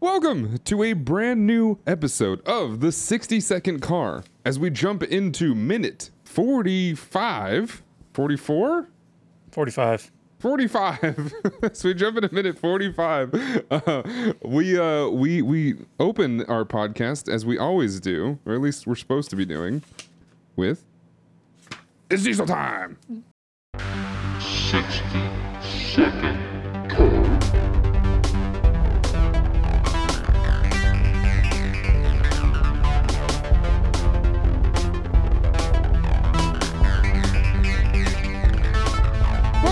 Welcome to a brand new episode of the 60 Second Car as we jump into minute 45, 44? 45. 45 so we jump into minute 45 uh, we uh we we open our podcast as we always do or at least we're supposed to be doing with it's diesel time 60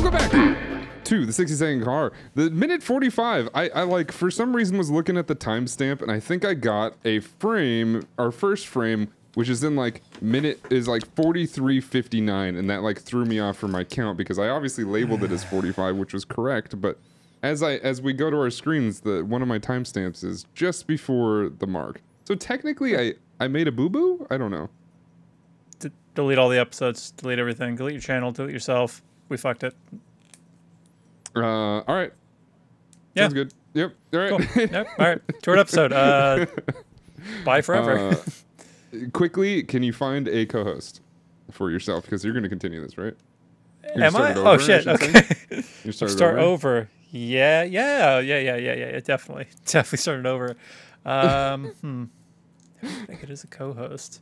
welcome back. To the 60 second car. The minute 45 I, I like for some reason was looking at the timestamp and i think i got a frame our first frame which is in like minute is like 4359 and that like threw me off for my count because i obviously labeled it as 45 which was correct but as i as we go to our screens the one of my timestamps is just before the mark. So technically i i made a boo-boo? I don't know. D- delete all the episodes, delete everything, delete your channel, delete yourself. We fucked it. uh all right Yeah. sounds good yep all right Cool. yep. All right. Short episode. Uh, bye forever. Uh, quickly, can you find a co-host for yourself? Because you're going to continue this, right? Am I? it Oh over, I shit. Okay. You start, it Start over. over. Yeah. Yeah. Yeah. Yeah. Yeah. Yeah. Yeah. Definitely. Definitely started over. Um. hmm. I get as a co-host?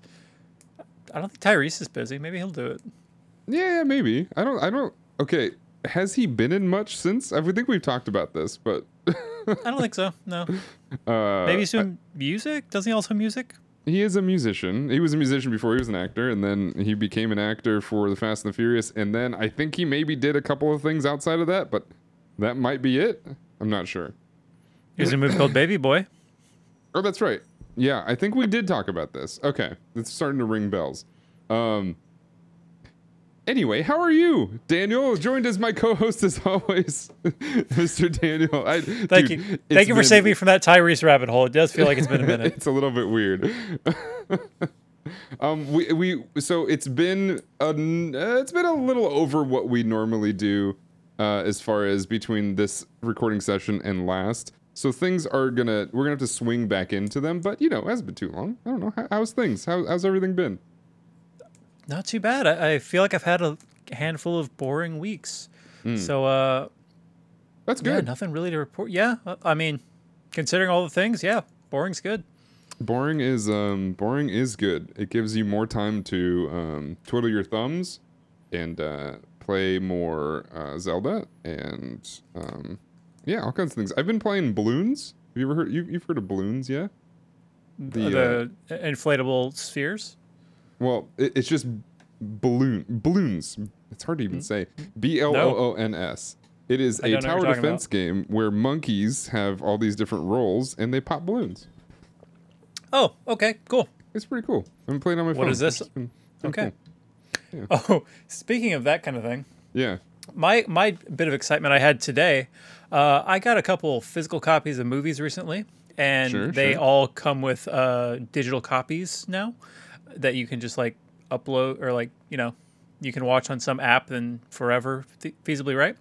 I don't think Tyrese is busy. Maybe he'll do it. Yeah, yeah, maybe. I don't. I don't. Okay, has he been in much since? I think we've talked about this, but I don't think so. No. uh, Maybe he's doing music. Doesn't he also music? he is a musician. He was a musician before he was an actor, and then he became an actor for the Fast and the Furious, and then I think he maybe did a couple of things outside of that, but that might be it. I'm not sure. He was in a movie called Baby Boy. Oh, that's right. Yeah, I think we did talk about this. Okay, it's starting to ring bells. Um. Anyway, how are you, Daniel? Joined as my co-host as always, Mr. Daniel. I, Thank you. Thank you for saving me from that Tyrese rabbit hole. It does feel like it's been a minute. It's a little bit weird. um, we we so it's been a, uh, it's been a little over what we normally do, uh, as far as between this recording session and last. So things are gonna we're gonna have to swing back into them, but you know, it hasn't been too long. I don't know how, how's things. How, how's everything been? Not too bad. I, I feel like I've had a handful of boring weeks. So, uh, That's yeah, good. nothing really to report. Yeah, uh, I mean, considering all the things, yeah, boring's good. Boring is um boring is good. It gives you more time to um, twiddle your thumbs and uh, play more uh, Zelda and um, yeah, all kinds of things. I've been playing balloons. Have you ever heard? You, you've heard of balloons, yeah? The, uh, The, inflatable spheres. Well, it, it's just balloon balloons. It's hard to even say. B L O O N S. It is I a don't know what tower you're talking defense game where monkeys have all these different roles and they pop balloons. Oh, okay, cool. It's pretty cool. I'm playing on my phone. What is this? It's been- it's been Okay. cool. Oh, speaking of that kind of thing, Yeah. my my bit of excitement I had today, uh, I got a couple physical copies of movies recently, and Sure, they sure. all come with uh, digital copies now that you can just like upload or like you know you can watch on some app and forever fe- feasibly right.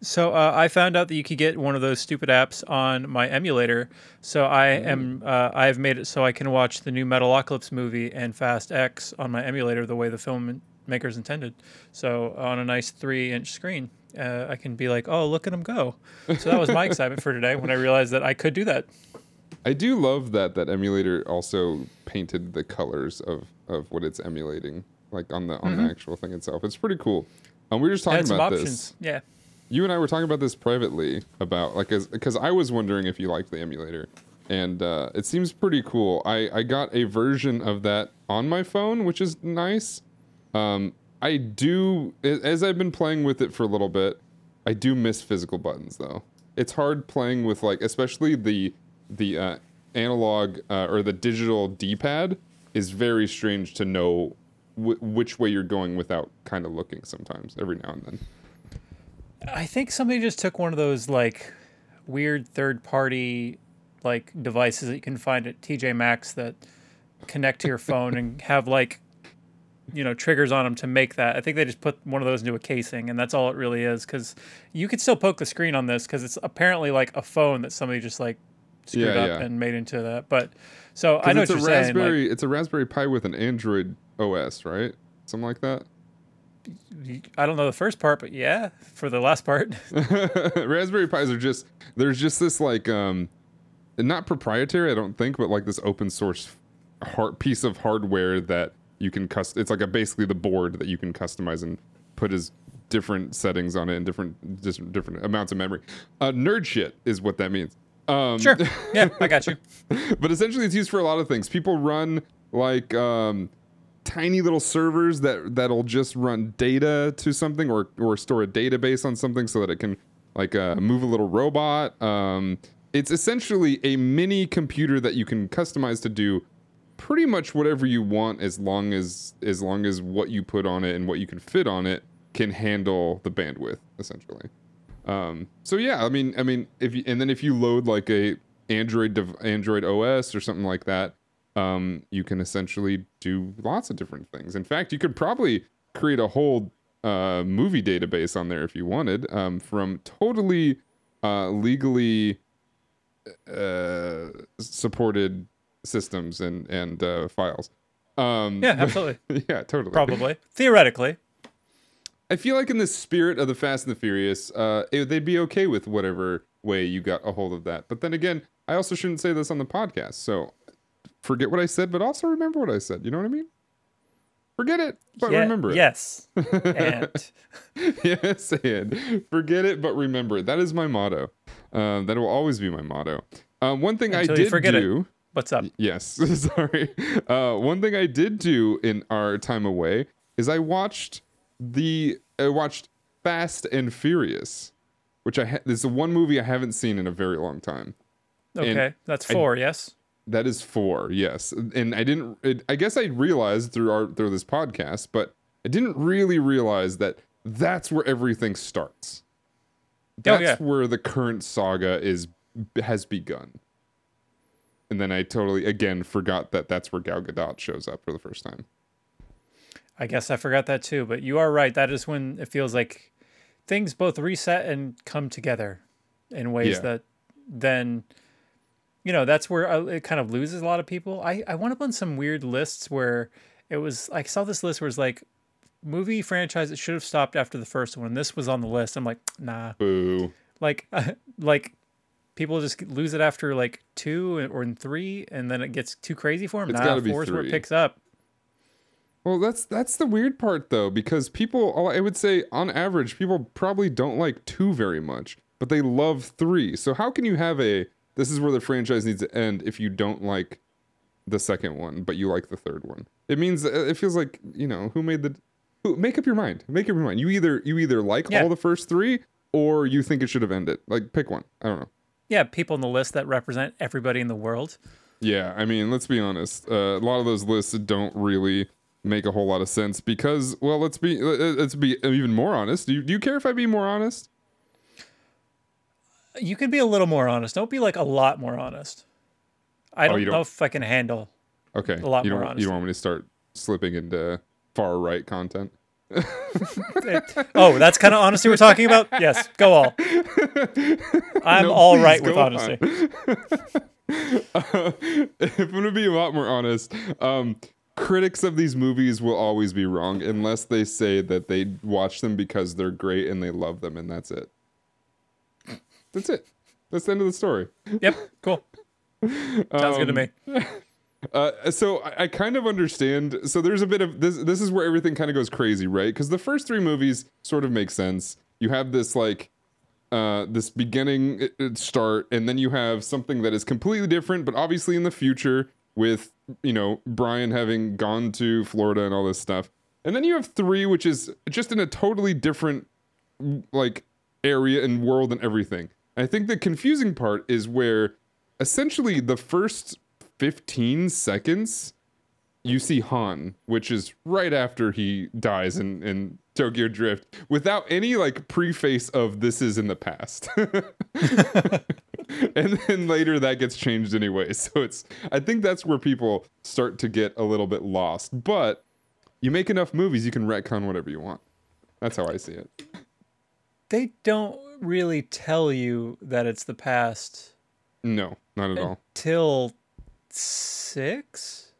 So uh, I found out that you could get one of those stupid apps on my emulator. So I am uh, I have made it so I can watch the new Metalocalypse movie and Fast X on my emulator the way the filmmakers intended. So on a nice three-inch screen, uh, I can be like, "Oh, look at them go!" So that was my excitement for today when I realized that I could do that. I do love that that emulator also painted the colors of of what it's emulating, like on the on the actual thing itself. It's pretty cool. Um, we were just talking about options. this. Yeah. You and I were talking about this privately about like because I was wondering if you liked the emulator, and uh, it seems pretty cool. I I got a version of that on my phone, which is nice. Um, I do as I've been playing with it for a little bit. I do miss physical buttons though. It's hard playing with like especially the the uh, analog uh, or the digital D-pad is very strange to know w- which way you're going without kind of looking sometimes every now and then. I think somebody just took one of those like weird third party like devices that you can find at TJ Maxx that connect to your phone and have like you know triggers on them to make that. I think they just put one of those into a casing and that's all it really is cuz you could still poke the screen on this cuz it's apparently like a phone that somebody just like screwed Yeah, up yeah. and made into that. But so I know it's what a you're saying. Raspberry. it's a Raspberry Pi with an Android OS, right? Something like that. I don't know the first part, but yeah, for the last part. Raspberry Pis are just there's just this like um not proprietary, I don't think, but like this open source hard piece of hardware that you can cust it's like a basically the board that you can customize and put as different settings on it and different just different amounts of memory. Uh nerd shit is what that means. Um sure. Yeah, I got you. but essentially it's used for a lot of things. People run like um, tiny little servers that that'll just run data to something or or store a database on something so that it can like uh, move a little robot. Um, it's essentially a mini computer that you can customize to do pretty much whatever you want as long as as long as what you put on it and what you can fit on it can handle the bandwidth essentially. Um, so yeah, I mean, I mean, if you, and then if you load like a Android dev, Android OS or something like that, um, you can essentially do lots of different things. In fact, you could probably create a whole uh, movie database on there if you wanted, um, from totally uh, legally uh, supported systems and and uh, files. Um, Yeah, absolutely. yeah, totally. Probably. Theoretically. I feel like in the spirit of the Fast and the Furious, uh, it, they'd be okay with whatever way you got a hold of that. But then again, I also shouldn't say this on the podcast. So forget what I said, but also remember what I said. You know what I mean? Forget it, but Yeah, remember it. Yes. and yes, and forget it, but remember it. That is my motto. Um, that will always be my motto. Um, one thing Until I did forget it. what's up? Yes, sorry. Uh, one thing I did do in our time away is I watched the I watched Fast and Furious, which I ha- this is the one movie I haven't seen in a very long time. Okay. That's I- four, yes? That is four, yes. And I didn't. It, I guess I realized through our through this podcast, but I didn't really realize that that's where everything starts. Oh, That's yeah. where the current saga is has begun. And then I totally again forgot that that's where Gal Gadot shows up for the first time. I guess I forgot that too, but you are right. That is when it feels like things both reset and come together in ways Yeah. that then, you know, that's where uh, it kind of loses a lot of people. I, I went up on some weird lists where it was, I saw this list where it's like movie franchise that should have stopped after the first one. This was on the list. I'm like, nah, Boo. like, like people just lose it after like two or in three, and then it gets too crazy for them. It's nah, four is where it picks up. Well, that's that's the weird part though, because people, I would say, on average, people probably don't like two very much, but they love three. So how can you have a this is where the franchise needs to end if you don't like the second one, but you like the third one? It means it feels like you know who made the who make up your mind. Make up your mind. You either you either like Yeah. all the first three or you think it should have ended. Like pick one. I don't know. Yeah, people on the list that represent everybody in the world. Yeah, I mean, let's be honest. Uh, a lot of those lists don't really make a whole lot of sense because, well, let's be let's be even more honest. Do you, do you care if I be more honest? You can be a little more honest. Don't be like a lot more honest. I don't, Oh, know don't- if I can handle. Okay, A lot you more don't honest. you don't want me to start slipping into far right content. Oh, that's kind of honesty we're talking about. Yes, go all. I'm No, all right with honesty. Uh, if I'm gonna be a lot more honest, um, critics of these movies will always be wrong unless they say that they watch them because they're great and they love them, and that's it. That's it. That's the end of the story. Yep, cool. Sounds good to me. Uh, so I, I kind of understand. So there's a bit of this. This is where everything kind of goes crazy, right? Because the first three movies sort of make sense. You have this like uh, this beginning uh, uh, start, and then you have something that is completely different, but obviously in the future with you know Brian having gone to Florida and all this stuff, and then you have three, which is just in a totally different like area and world and everything. I think the confusing part is where essentially the first 15 seconds you see Han, which is right after he dies in, in Tokyo Drift, without any like preface of this is in the past. and then later that gets changed anyway. So it's I think that's where people start to get a little bit lost. But you make enough movies, you can retcon whatever you want. That's how I see it. They don't really tell you that it's the past. No. not at all. till six.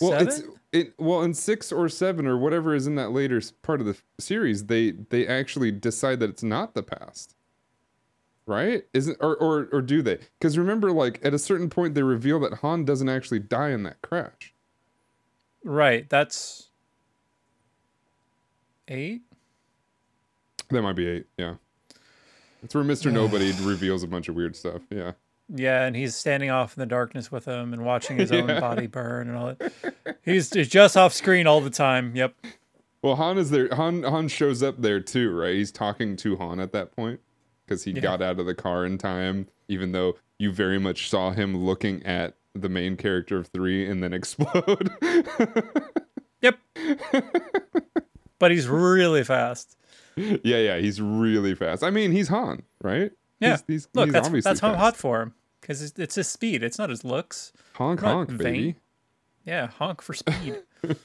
Well, Seven? it's it. Well, in six or seven or whatever is in that later part of the series, they they actually decide that it's not the past, right? Isn't or or or do they? Because remember, like at a certain point, they reveal that Han doesn't actually die in that crash. right. That's eight. That might be eight. Yeah, that's where Mister Nobody reveals a bunch of weird stuff. Yeah. Yeah, and he's standing off in the darkness with him and watching his own Yeah. body burn and all that. He's he's just off screen all the time. Yep. Well, Han is there. Han Han shows up there too, right? He's talking to Han at that point because he Yeah. got out of the car in time, even though you very much saw him looking at the main character of three and then explode. Yep. but he's really fast. yeah, yeah, he's really fast. I mean, he's Han, right? Yeah. He's, he's, Look, he's that's obviously that's fast. hot for him because it's, it's his speed. It's not his looks. honk honk, vain. baby. Yeah, honk for speed.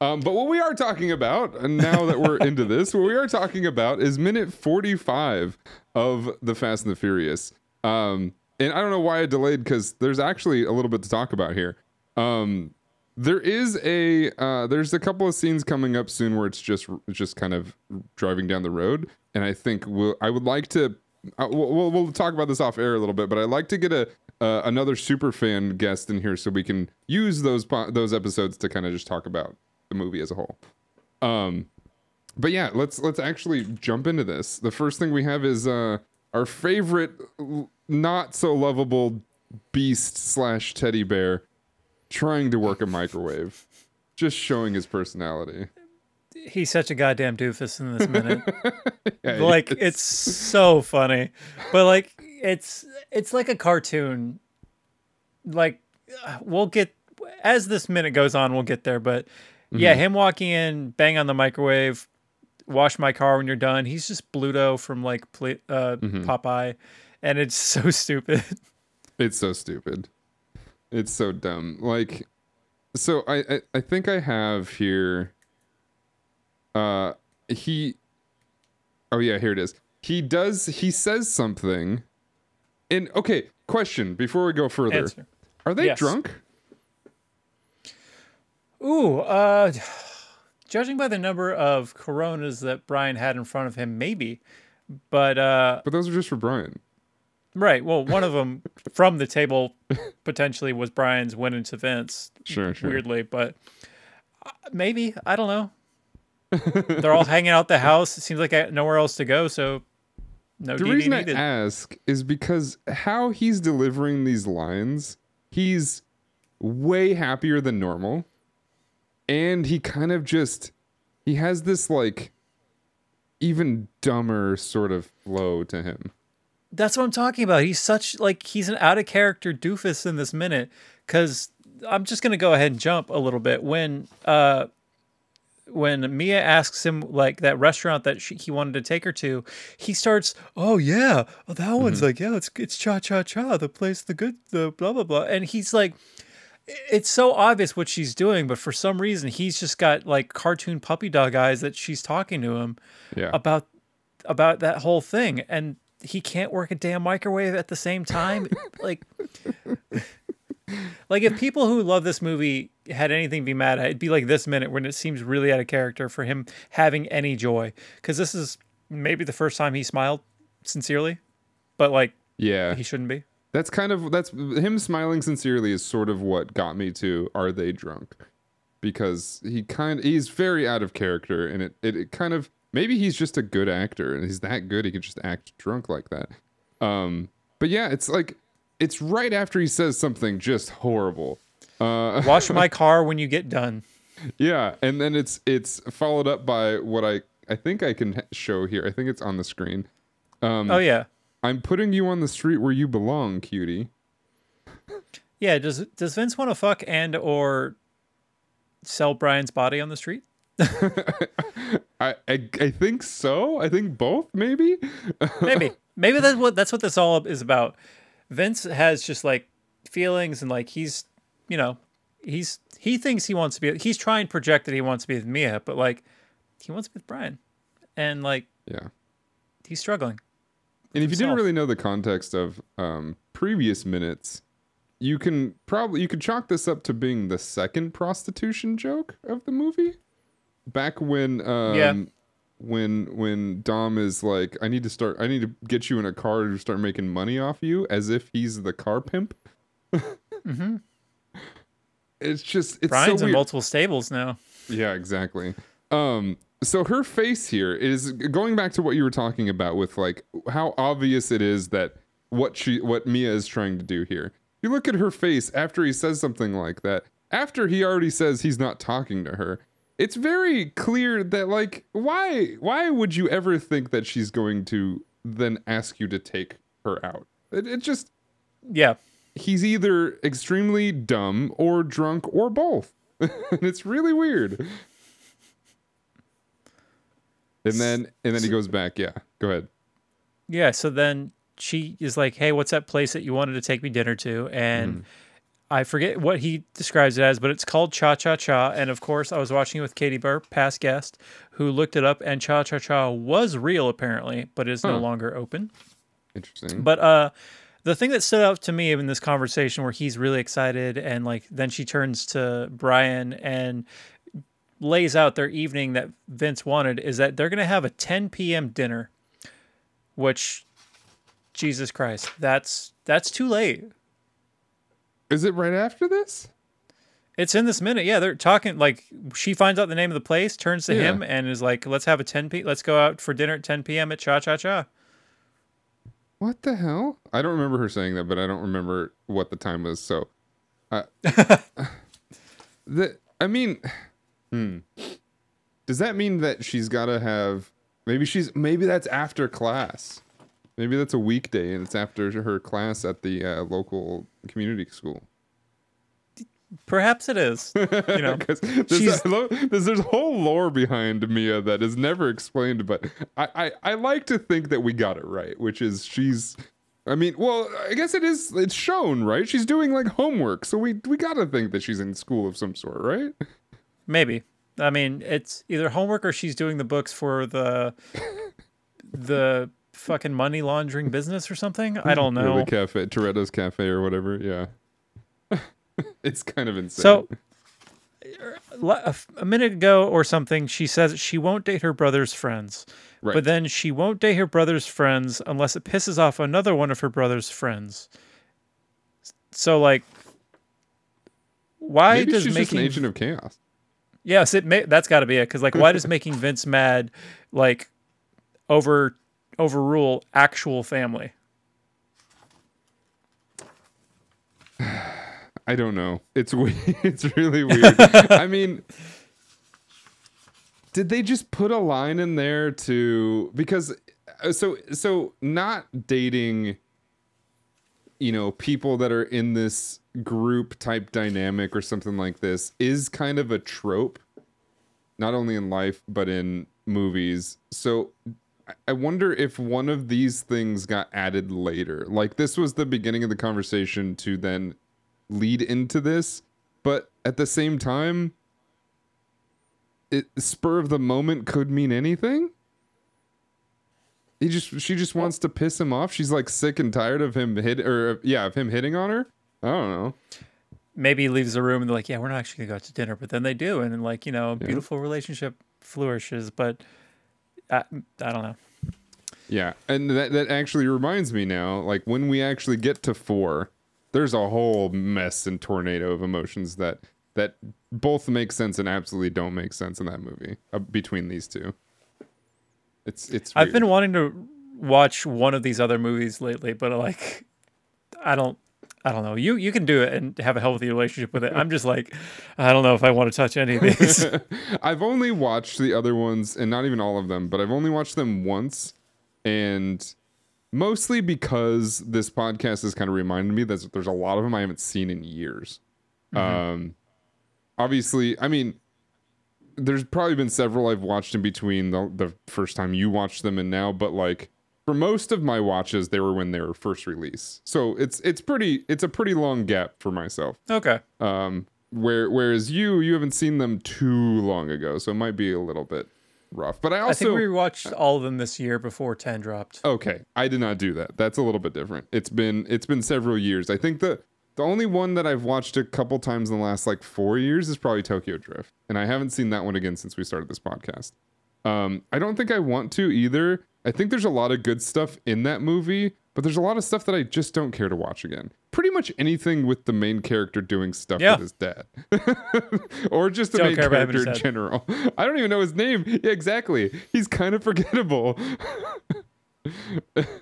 Um, but what we are talking about, and now that we're into this, what we are talking about is minute 45 of The Fast and the Furious. Um, and I don't know why I delayed because there's actually a little bit to talk about here. Um, there is a uh, there's a couple of scenes coming up soon where it's just just kind of driving down the road, and I think we'll, I would like to uh, we'll, we'll we'll talk about this off air a little bit, but I'd like to get a uh, another super fan guest in here so we can use those po- those episodes to kind of just talk about the movie as a whole. Um, but yeah, let's let's actually jump into this. The first thing we have is uh our favorite not so lovable beast slash teddy bear trying to work a microwave, just showing his personality. he's such a goddamn doofus in this minute. Yeah, like it's- it's so funny, but like it's it's like a cartoon. Like we'll get as this minute goes on, we'll get there. But yeah, Mm-hmm. him walking in, bang on the microwave, wash my car when you're done. He's just Bluto from like uh, Mm-hmm. Popeye, and it's so stupid. It's so stupid. It's so dumb. Like, so I, I I think I have here. Uh, he. Oh yeah, here it is. He does. He says something. And okay, question before we go further: Answer. Are they Yes. drunk? Ooh, uh, judging by the number of Coronas that Brian had in front of him, maybe. But uh, But those are just for Brian. Right. Well, one of them from the table potentially was Brian's win into Vince. Sure, sure. Weirdly, but uh, maybe I don't know. They're all hanging out the house. It seems like I nowhere else to go, so no The DD reason needed. I ask is because how he's delivering these lines, he's way happier than normal. And he kind of just he has this like even dumber sort of flow to him. That's what I'm talking about. He's such like he's an out of character doofus in this minute. Because I'm just gonna go ahead and jump a little bit when uh when Mia asks him like that restaurant that she, he wanted to take her to, he starts, "Oh yeah, oh, that one's mm-hmm. like yeah, it's it's cha cha cha, the place, the good, the blah blah blah," and he's like, it's so obvious what she's doing, but for some reason he's just got like cartoon puppy dog eyes that she's talking to him Yeah. about about that whole thing, and he can't work a damn microwave at the same time, like. Like if people who love this movie had anything to be mad at, it'd be like this minute when it seems really out of character for him having any joy. Because this is maybe the first time he smiled sincerely, but like yeah. he shouldn't be. That's kind of that's him smiling sincerely is sort of what got me to are they drunk? Because he kind he's very out of character and it, it it kind of maybe he's just a good actor and he's that good he can just act drunk like that. Um but yeah, it's like it's right after he says something just horrible. Uh Wash my car when you get done. yeah, and then it's it's followed up by what I I think I can show here. I think it's on the screen. Um Oh yeah, I'm putting you on the street where you belong, cutie. yeah. Does does Vince want to fuck and or sell Brian's body on the street? I, I I think so. I think both, maybe. Maybe, maybe that's what that's what this all is about. Vince has just like feelings and like he's, you know, he's he thinks he wants to be. He's trying to project that he wants to be with Mia, but like he wants to be with Brian, and like yeah. he's struggling. And if you didn't really know the context of um, previous minutes, you can probably you could chalk this up to being the second prostitution joke of the movie. Back when um Yeah. When when Dom is like, I need to start I need to get you in a car to start making money off you as if he's the car pimp. Mm-hmm. It's just it's Brian's so in multiple stables now. Yeah, exactly. Um, so her face here is going back to what you were talking about with like how obvious it is that what she what Mia is trying to do here. You look at her face after he says something like that. After he already says he's not talking to her. It's very clear that like why why would you ever think that she's going to then ask you to take her out? It, it just Yeah. he's either extremely dumb or drunk or both. and it's really weird. And then and then he goes back. Yeah, go ahead. Yeah. So then she is like, "Hey, what's that place that you wanted to take me dinner to?" And Mm-hmm. I forget what he describes it as, but it's called Cha Cha Cha. And of course, I was watching it with Katie Burr, past guest, who looked it up, and Cha Cha Cha was real apparently, but is no longer open. Interesting. But uh, the thing that stood out to me in this conversation, where he's really excited, and like then she turns to Brian and lays out their evening that Vince wanted, is that they're gonna have a 10 p.m. dinner, which, Jesus Christ, that's that's too late. Is it right after this? It's in this minute. Yeah, they're talking like she finds out the name of the place, turns to Yeah. him, and is like, "Let's have a 10 p. Let's go out for dinner at 10 p.m. at Cha Cha Cha." What the hell? I don't remember her saying that, but I don't remember what the time was. So, I, the I mean, hmm. Does that mean that she's got to have? Maybe she's maybe that's after class. Maybe that's a weekday and it's after her class at the uh, local community school. Perhaps it is. You know, Because there's, there's there's whole lore behind Mia that is never explained, but I, I I like to think that we got it right, which is she's. I mean, well, I guess it is. It's shown, right? She's doing like homework, so we we gotta think that she's in school of some sort, right? Maybe. I mean, it's either homework or she's doing the books for the the fucking money laundering business or something. I don't know. the cafe, Toretto's Cafe, or whatever. Yeah, it's kind of insane. So a minute ago or something, she says she won't date her brother's friends. Right. But then she won't date her brother's friends unless it pisses off another one of her brother's friends. So like why maybe does she's just an making agent of chaos. Yes, it may, that's got to be it. Because like, why does making Vince mad like over overrule actual family? I don't know. It's we- it's really weird. I mean, did they just put a line in there to because uh, so so not dating you know people that are in this group type dynamic or something like this is kind of a trope not only in life but in movies. So I- wonder if one of these things got added later. Like this was the beginning of the conversation to then lead into this, but at the same time it spur of the moment could mean anything. He just she just wants to piss him off. She's like sick and tired of him hit or yeah, of him hitting on her. I don't know. Maybe he leaves the room and they're like, "Yeah, we're not actually gonna go out to dinner," but then they do, and then like you know, a beautiful relationship flourishes. But I, I don't know. Yeah, and that that actually reminds me now, like when we actually get to four, there's a whole mess and tornado of emotions that that both make sense and absolutely don't make sense in that movie uh, between these two. It's it's. I've been wanting to watch one of these other movies lately, but like, I don't. I don't know. You you can do it and have a healthy relationship with it. I'm just like, I don't know if I want to touch any of these. I've only watched the other ones, and not even all of them, but I've only watched them once, and mostly because this podcast has kind of reminded me that there's a lot of them I haven't seen in years. Um, obviously, I mean, there's probably been several I've watched in between the the first time you watched them and now, but like for most of my watches, they were when they were first released. So it's it's pretty it's a pretty long gap for myself. okay. Um, where whereas you you haven't seen them too long ago, so it might be a little bit rough. But I I also think we rewatched all of them this year before ten dropped. Okay, I did not do that. That's a little bit different. It's been it's been several years. I think the the only one that I've watched a couple times in the last like four years is probably Tokyo Drift, and I haven't seen that one again since we started this podcast. Um, I don't think I want to either. I think there's a lot of good stuff in that movie, but there's a lot of stuff that I just don't care to watch again. Pretty much anything with the main character doing stuff Yeah. with his dad, or just the Don't main care about him character in and his dad. general. I don't even know his name. Yeah, exactly. He's kind of forgettable.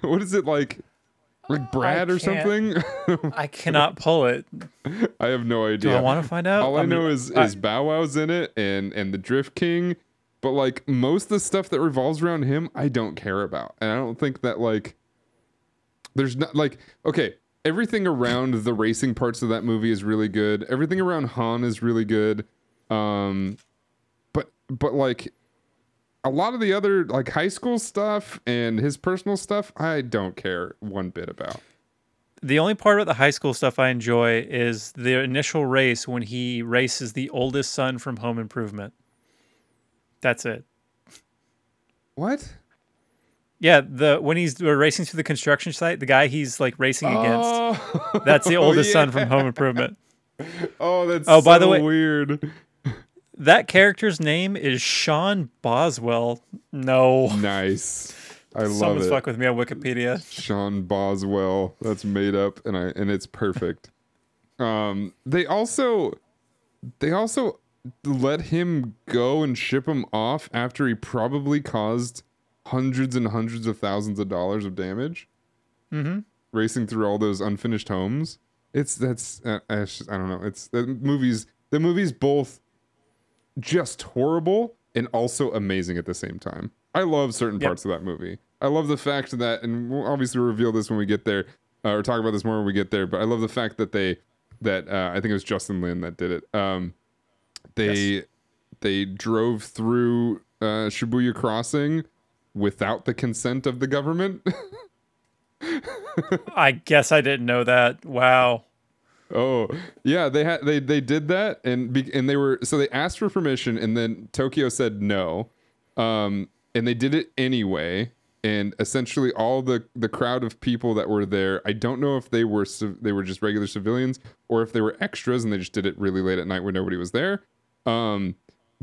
what is it like? Like Brad or something? I cannot pull it. I have no idea. Do I want to find out? All I, mean, know is I- is Bow Wow's in it and and the Drift King, but like most of the stuff that revolves around him, I don't care about, and I don't think that like there's not like okay, everything around the racing parts of that movie is really good. Everything around Han is really good, um, but but like a lot of the other like high school stuff and his personal stuff, I don't care one bit about. the only part about the high school stuff I enjoy is the initial race when he races the oldest son from Home Improvement. That's it. What? Yeah, the when he's uh, racing through the construction site, the guy he's like racing against. Oh, That's the oldest son from. Home Improvement. Oh, that's Oh, by the so way- weird. That character's name is Sean Boswell. No. Nice. I love Someone's it. fuck with me on Wikipedia. Sean Boswell. That's made up and I and it's perfect. um they also they also let him go and ship him off after he probably caused hundreds and hundreds of thousands of dollars of damage. Mm-hmm. Racing through all those unfinished homes. It's that's uh, I just- I don't know. It's the movies the movies both just horrible and also amazing at the same time. I love certain Yep. parts of that movie. I love the fact that, and we'll obviously reveal this when we get there, uh, or talk about this more when we get there. But I love the fact that they, that uh, I think it was Justin Lin that did it. Um, they, they drove through uh, Shibuya Crossing without the consent of the government. I guess I didn't know that. Wow. Oh yeah, they had they they did that and be, and they were so they asked for permission and then Tokyo said no, um, and they did it anyway. And essentially, all the the crowd of people that were there, I don't know if they were they were just regular civilians or if they were extras and they just did it really late at night when nobody was there. Um,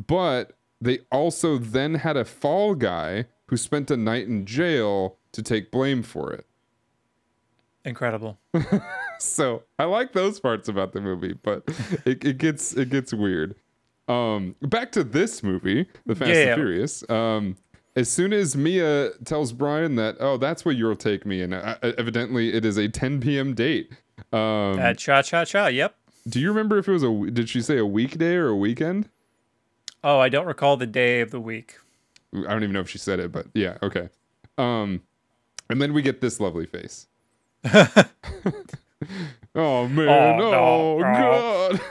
but they also then had a fall guy who spent a night in jail to take blame for it. Incredible. so I like those parts about the movie, but it, it gets it gets weird. Um, back to this movie, The Fast Yeah, and yeah. Furious. Um, as soon as Mia tells Brian that, oh, that's where you'll take me, and uh, evidently it is a 10 p.m. date. Um, At cha cha cha. Yep. Do you remember if it was a? Did she say a weekday or a weekend? Oh, I don't recall the day of the week. I don't even know if she said it, but yeah, okay. Um, and then we get this lovely face. oh man! Oh, oh no. god!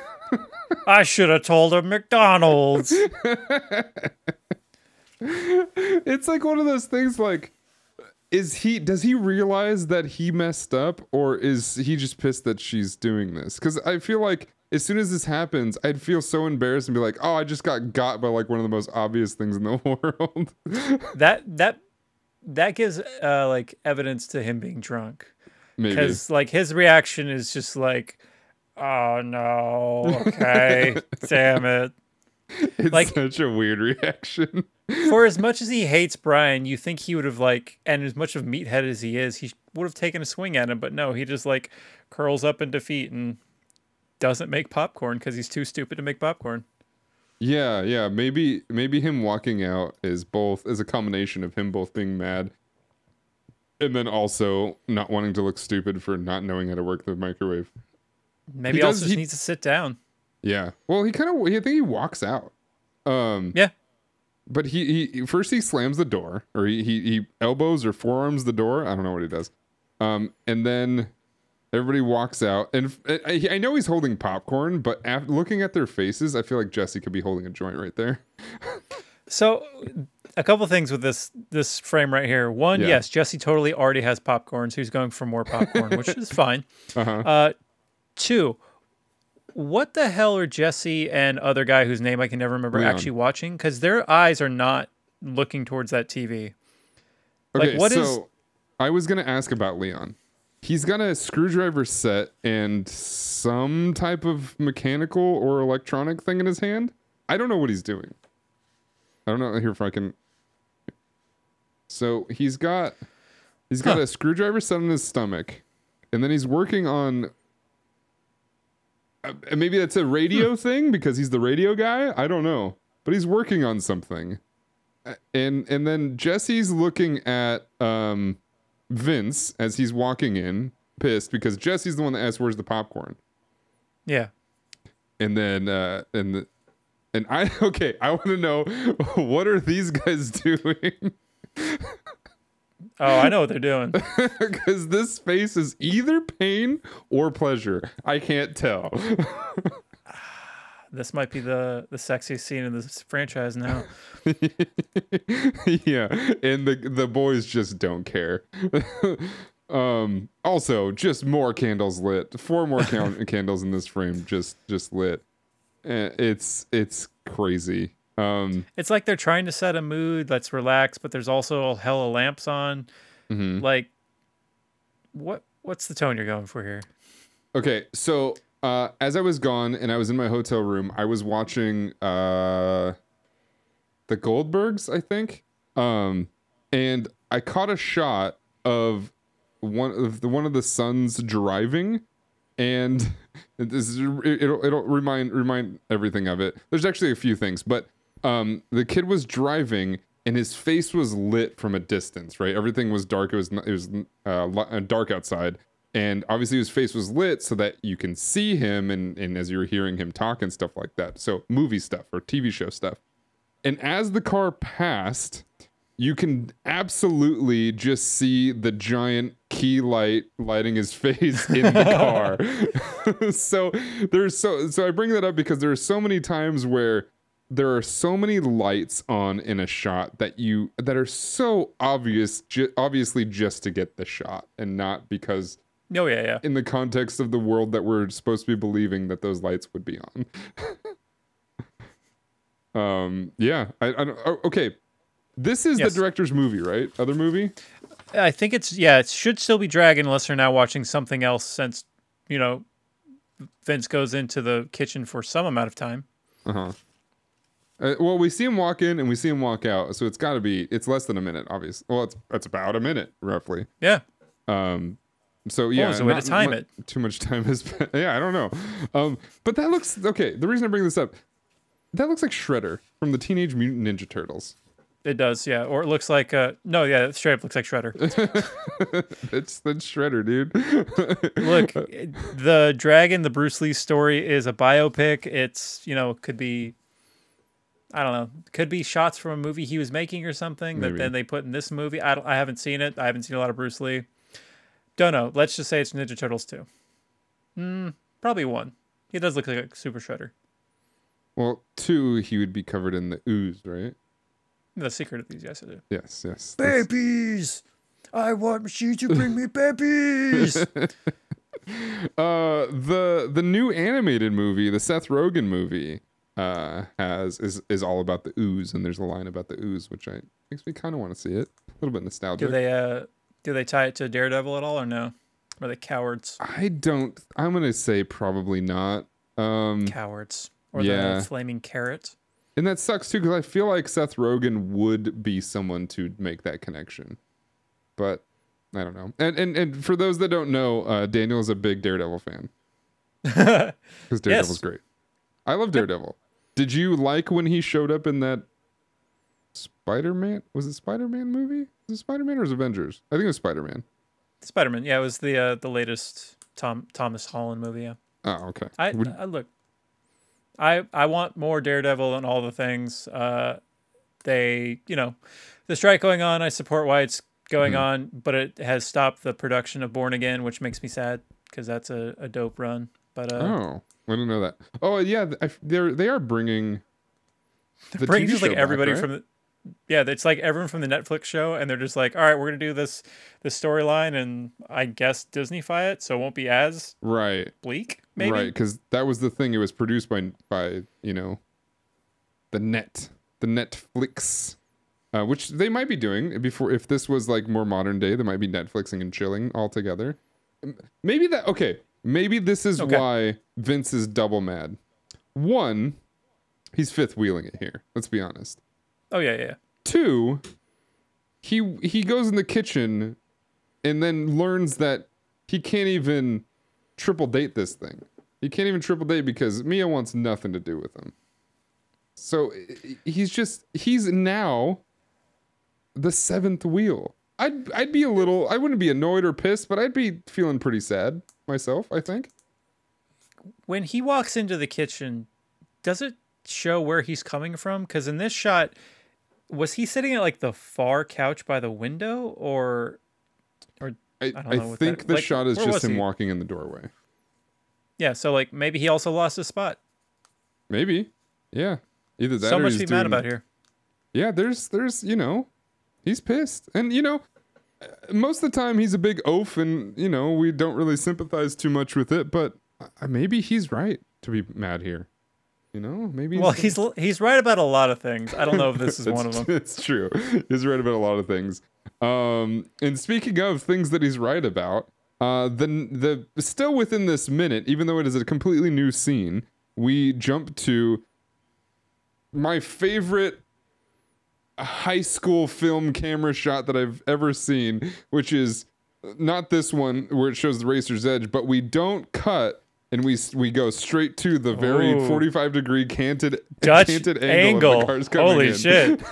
I should have told her McDonald's. it's like one of those things like is he does he realize that he messed up or is he just pissed that she's doing this? Because i feel like as soon as this happens i'd feel so embarrassed and be like oh i just got got by like one of the most obvious things in the world. That that that gives uh, like evidence to him being drunk. Because like his reaction is just like, oh no, okay, damn it. It's like- such a weird reaction For as much as he hates Brian, you think he would have like, and as much of a meathead as he is, he would have taken a swing at him. But no, he just like curls up in defeat and doesn't make popcorn because he's too stupid to make popcorn. yeah yeah maybe maybe him walking out is both is a combination of him both being mad and then also not wanting to look stupid for not knowing how to work the microwave Maybe He also does- just he- needs to sit down. Yeah. Well, he kind of. I think he walks out. Um. Yeah. But he he first he slams the door, or he he, he elbows or forearms the door. I don't know what he does. Um. And then everybody walks out, and I, I know he's holding popcorn, but af- looking at their faces, I feel like Jesse could be holding a joint right there. So, a couple things with this this frame right here. One, Yeah. yes, Jesse totally already has popcorn, so he's going for more popcorn, which is fine. Uh-huh. Uh, two, what the hell are Jesse and other guy whose name I can never remember Leon. actually watching? Because their eyes are not looking towards that TV. Like, Okay, what so is- I was gonna ask about Leon. He's got a screwdriver set and some type of mechanical or electronic thing in his hand. I don't know what he's doing. I don't know here if I can. So he's got he's got Huh. a screwdriver set in his stomach, and then he's working on. Uh, maybe that's a radio thing because he's the radio guy. I don't know, but he's working on something and and then Jesse's looking at um Vince as he's walking in, pissed because Jesse's the one that asked where's the popcorn. Yeah. And then uh and the, and I okay, I want to know what are these guys doing? Oh, I know what they're doing. Cuz this face is either pain or pleasure. I can't tell. this might be the the sexiest scene in this franchise now. yeah, and the the boys just don't care. um also just more candles lit. Four more can- candles in this frame just just lit. Eh, It's it's crazy. Um It's like they're trying to set a mood that's relaxed, but there's also a hell of lamps on. mhm. Like, what what's the tone you're going for here? Okay, so uh, as I was gone and I was in my hotel room, I was watching uh, the Goldbergs, I think, um, and I caught a shot of one of the one of the sons driving, and this is, it'll it'll remind remind everything of it. There's actually a few things, but um, the kid was driving and his face was lit from a distance. Right, everything was dark. It was it was uh, uh, dark outside, and obviously his face was lit so that you can see him and and as you're hearing him talk and stuff like that. So movie stuff or TV show stuff. And as the car passed, you can absolutely just see the giant key light lighting his face in the car. so there's so so I bring that up because there are so many times where there are so many lights on in a shot that you that are so obvious ju- obviously just to get the shot and not because Oh yeah, yeah. in the context of the world that we're supposed to be believing that those lights would be on. um, yeah, I, I don't, oh, okay. This is Yes. the director's movie, right? Other movie? I think it's yeah, it should still be Dragon unless they're now watching something else since, you know, Vince goes into the kitchen for some amount of time. Uh-huh. Uh, well, we see him walk in and we see him walk out, so it's got to be. It's less than a minute, obviously. Well, it's it's about a minute roughly. Yeah. Um, so yeah, there's a way to time it. Too much time has. Been, yeah, I don't know. Um, but that looks okay. The reason I bring this up, that looks like Shredder from the Teenage Mutant Ninja Turtles. It does, yeah. Or it looks like uh no, yeah, it straight up looks like Shredder. It's the Shredder, dude. Look, the Dragon, the Bruce Lee story is a biopic. It's, you know, could be I don't know, could be shots from a movie he was making or something that then they put in this movie. I don't, I haven't seen it. I haven't seen a lot of Bruce Lee. Don't know. Let's just say it's Ninja Turtles 2. Hmm, probably one. He does look like a super shredder. well, two, he would be covered in the ooze, right? The secret of these, yes, I do. Yes, yes. Babies! I want machine to bring me babies! Uh, the the new animated movie, the Seth Rogen movie, uh, has is is all about the ooze, and there's a line about the ooze, which I makes me kind of want to see it. A little bit nostalgic. do they uh do they tie it to Daredevil at all or no? Are they cowards? I don't. I'm gonna say probably not. Um, Cowards. Or Yeah. the flaming carrot. and that sucks too because I feel like Seth Rogen would be someone to make that connection, but I don't know. And and and for those that don't know, uh, Daniel is a big Daredevil fan because Daredevil's great. I love Daredevil. Did you like when he showed up in that Spider-Man? Was it Spider-Man movie? Was it Spider-Man or was Avengers? I think it was Spider-Man. Spider Man, yeah, it was the uh, the latest Tom Thomas Holland movie, yeah. Oh, okay. I, Would- I look. I I want more Daredevil and all the things. Uh, they you know, the strike going on. I support why it's going Mm-hmm. on, but it has stopped the production of Born Again, which makes me sad because that's a, a dope run. But uh, oh, I didn't know that. Oh, yeah. I, they're they are bringing. The bring TV just like show back, everybody right? from the yeah, it's like everyone from the Netflix show, and they're just like, all right, we're gonna do this this storyline, and I guess Disneyfy it, so it won't be as right. bleak. Maybe Right, because that was the thing. It was produced by by you know, the net, the Netflix. uh, which they might be doing before. If this was like more modern day, they might be Netflixing and chilling all together. Maybe that okay. Maybe this is Okay. why Vince is double mad. One, he's fifth wheeling it here. Let's be honest. Oh yeah, yeah. Two, he he goes in the kitchen and then learns that he can't even triple date this thing. He can't even triple date because Mia wants nothing to do with him. So he's just he's now the seventh wheel. I'd I'd be a little I wouldn't be annoyed or pissed, but I'd be feeling pretty sad myself, I think. When he walks into the kitchen, does it show where he's coming from? Because in this shot, was he sitting at like the far couch by the window, or or I, don't I, know what think the like, shot is just him he? walking in the doorway. yeah? So like maybe he also lost his spot. Maybe. Yeah. Either that so or much to be mad about here. Yeah, there's there's you know, he's pissed, and you know, most of the time he's a big oaf, and you know we don't really sympathize too much with it. But uh, maybe he's right to be mad here. You know, maybe. Well, he's he's right about a lot of things. I don't know if this is one of them. It's true. He's right about a lot of things. Um, and speaking of things that he's right about, uh, the the still within this minute, even though it is a completely new scene, we jump to my favorite high school film camera shot that I've ever seen, which is not this one where it shows the racer's edge, but we don't cut and we we go straight to the very Ooh. 45 degree canted Dutch canted angle. angle, of the cars coming Holy in. shit!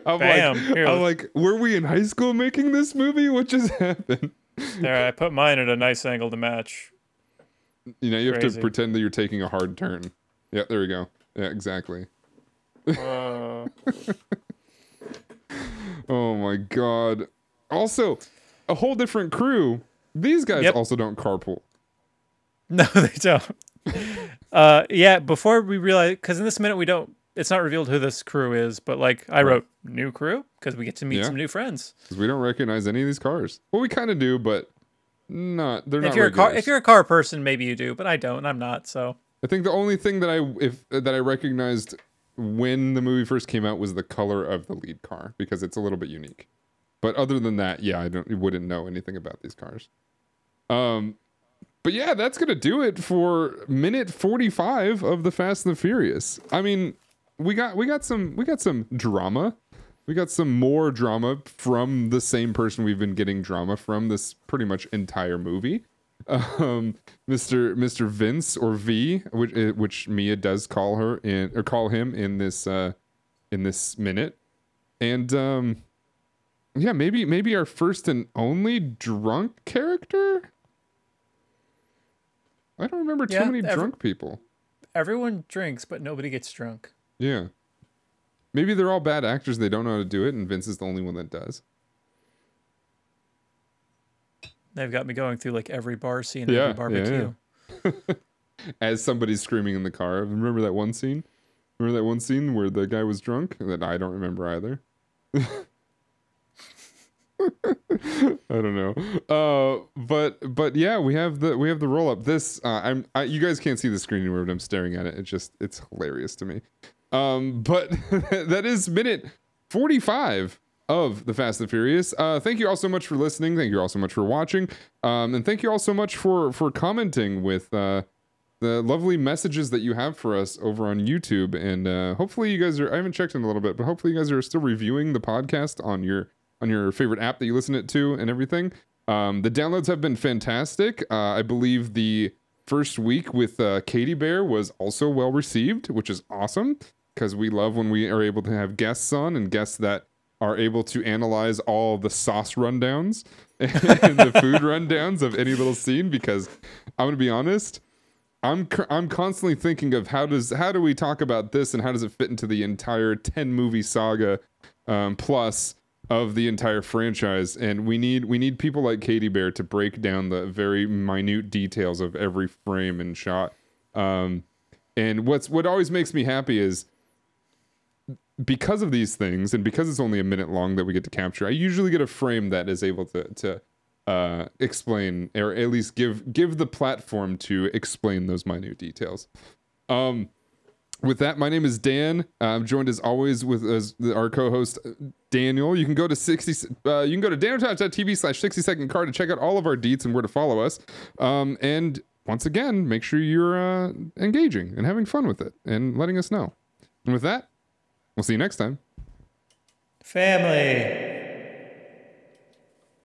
I'm Bam. like, Here, I'm like, were we in high school making this movie? What just happened? There, I put mine at a nice angle to match. You know, you have to pretend that you're taking a hard turn. Yeah, there we go. Yeah, exactly. Uh, Oh my god. Also, a whole different crew. These guys Yep. also don't carpool. no, they don't. Uh, yeah. Before we realize, because in this minute we don't. It's not revealed who this crew is, but like I wrote new crew because we get to meet Yeah. some new friends. Because we don't recognize any of these cars. Well, we kind of do, but not. They're not. if you're a car, if you're a car person, maybe you do, but I don't. I'm not. So I think the only thing that I if that I recognized when the movie first came out was the color of the lead car because it's a little bit unique. But other than that, yeah, I don't wouldn't know anything about these cars. Um but yeah, that's to do it for minute 45 of the Fast and the Furious. I mean, we got we got some we got some drama. We got some more drama from the same person we've been getting drama from this pretty much entire movie um, Mr. Mr. Vince or V, which uh, which Mia does call her in or call him in this uh, in this minute, and um, yeah, maybe maybe our first and only drunk character. I don't remember too Yeah, many every- drunk people. everyone drinks, but nobody gets drunk. Yeah, maybe they're all bad actors. They don't know how to do it, and Vince is the only one that does. They've got me going through like every bar scene, Yeah, every yeah, barbecue. yeah. As somebody's screaming in the car. Remember that one scene? Remember that one scene where the guy was drunk? That I don't remember either. I don't know. Uh, but but yeah, we have the we have the roll up. This uh, I'm I, you guys can't see the screen anywhere, but I'm staring at it. It's just it's hilarious to me. Um, but that is minute 45 of the Fast and Furious. Uh, thank you all so much for listening. Thank you all so much for watching. Um, and thank you all so much for for commenting with uh, the lovely messages that you have for us over on YouTube. And uh, hopefully you guys are. I haven't checked in a little bit, but hopefully you guys are still reviewing the podcast on your on your favorite app that you listen it to and everything. Um, the downloads have been fantastic. Uh, I believe the first week with uh, Katie Bear was also well received, which is awesome because we love when we are able to have guests on and guests that are able to analyze all the sauce rundowns and the food rundowns of any little scene. Because I'm gonna be honest, I'm I'm constantly thinking of how does how do we talk about this and how does it fit into the entire 10 movie saga um, plus of the entire franchise and we need we need people like Katie Bear to break down the very minute details of every frame and shot um, and what's what always makes me happy is because of these things and because it's only a minute long that we get to capture I usually get a frame that is able to to uh, explain or at least give give the platform to explain those minute details um with that, my name is Dan. I'm joined as always with as our co-host Daniel. You can go to 60. Uh, you can go to danieltime.tv slash 60 second car to check out all of our deets and where to follow us. Um, and once again, make sure you're uh, engaging and having fun with it and letting us know. And with that, we'll see you next time. Family.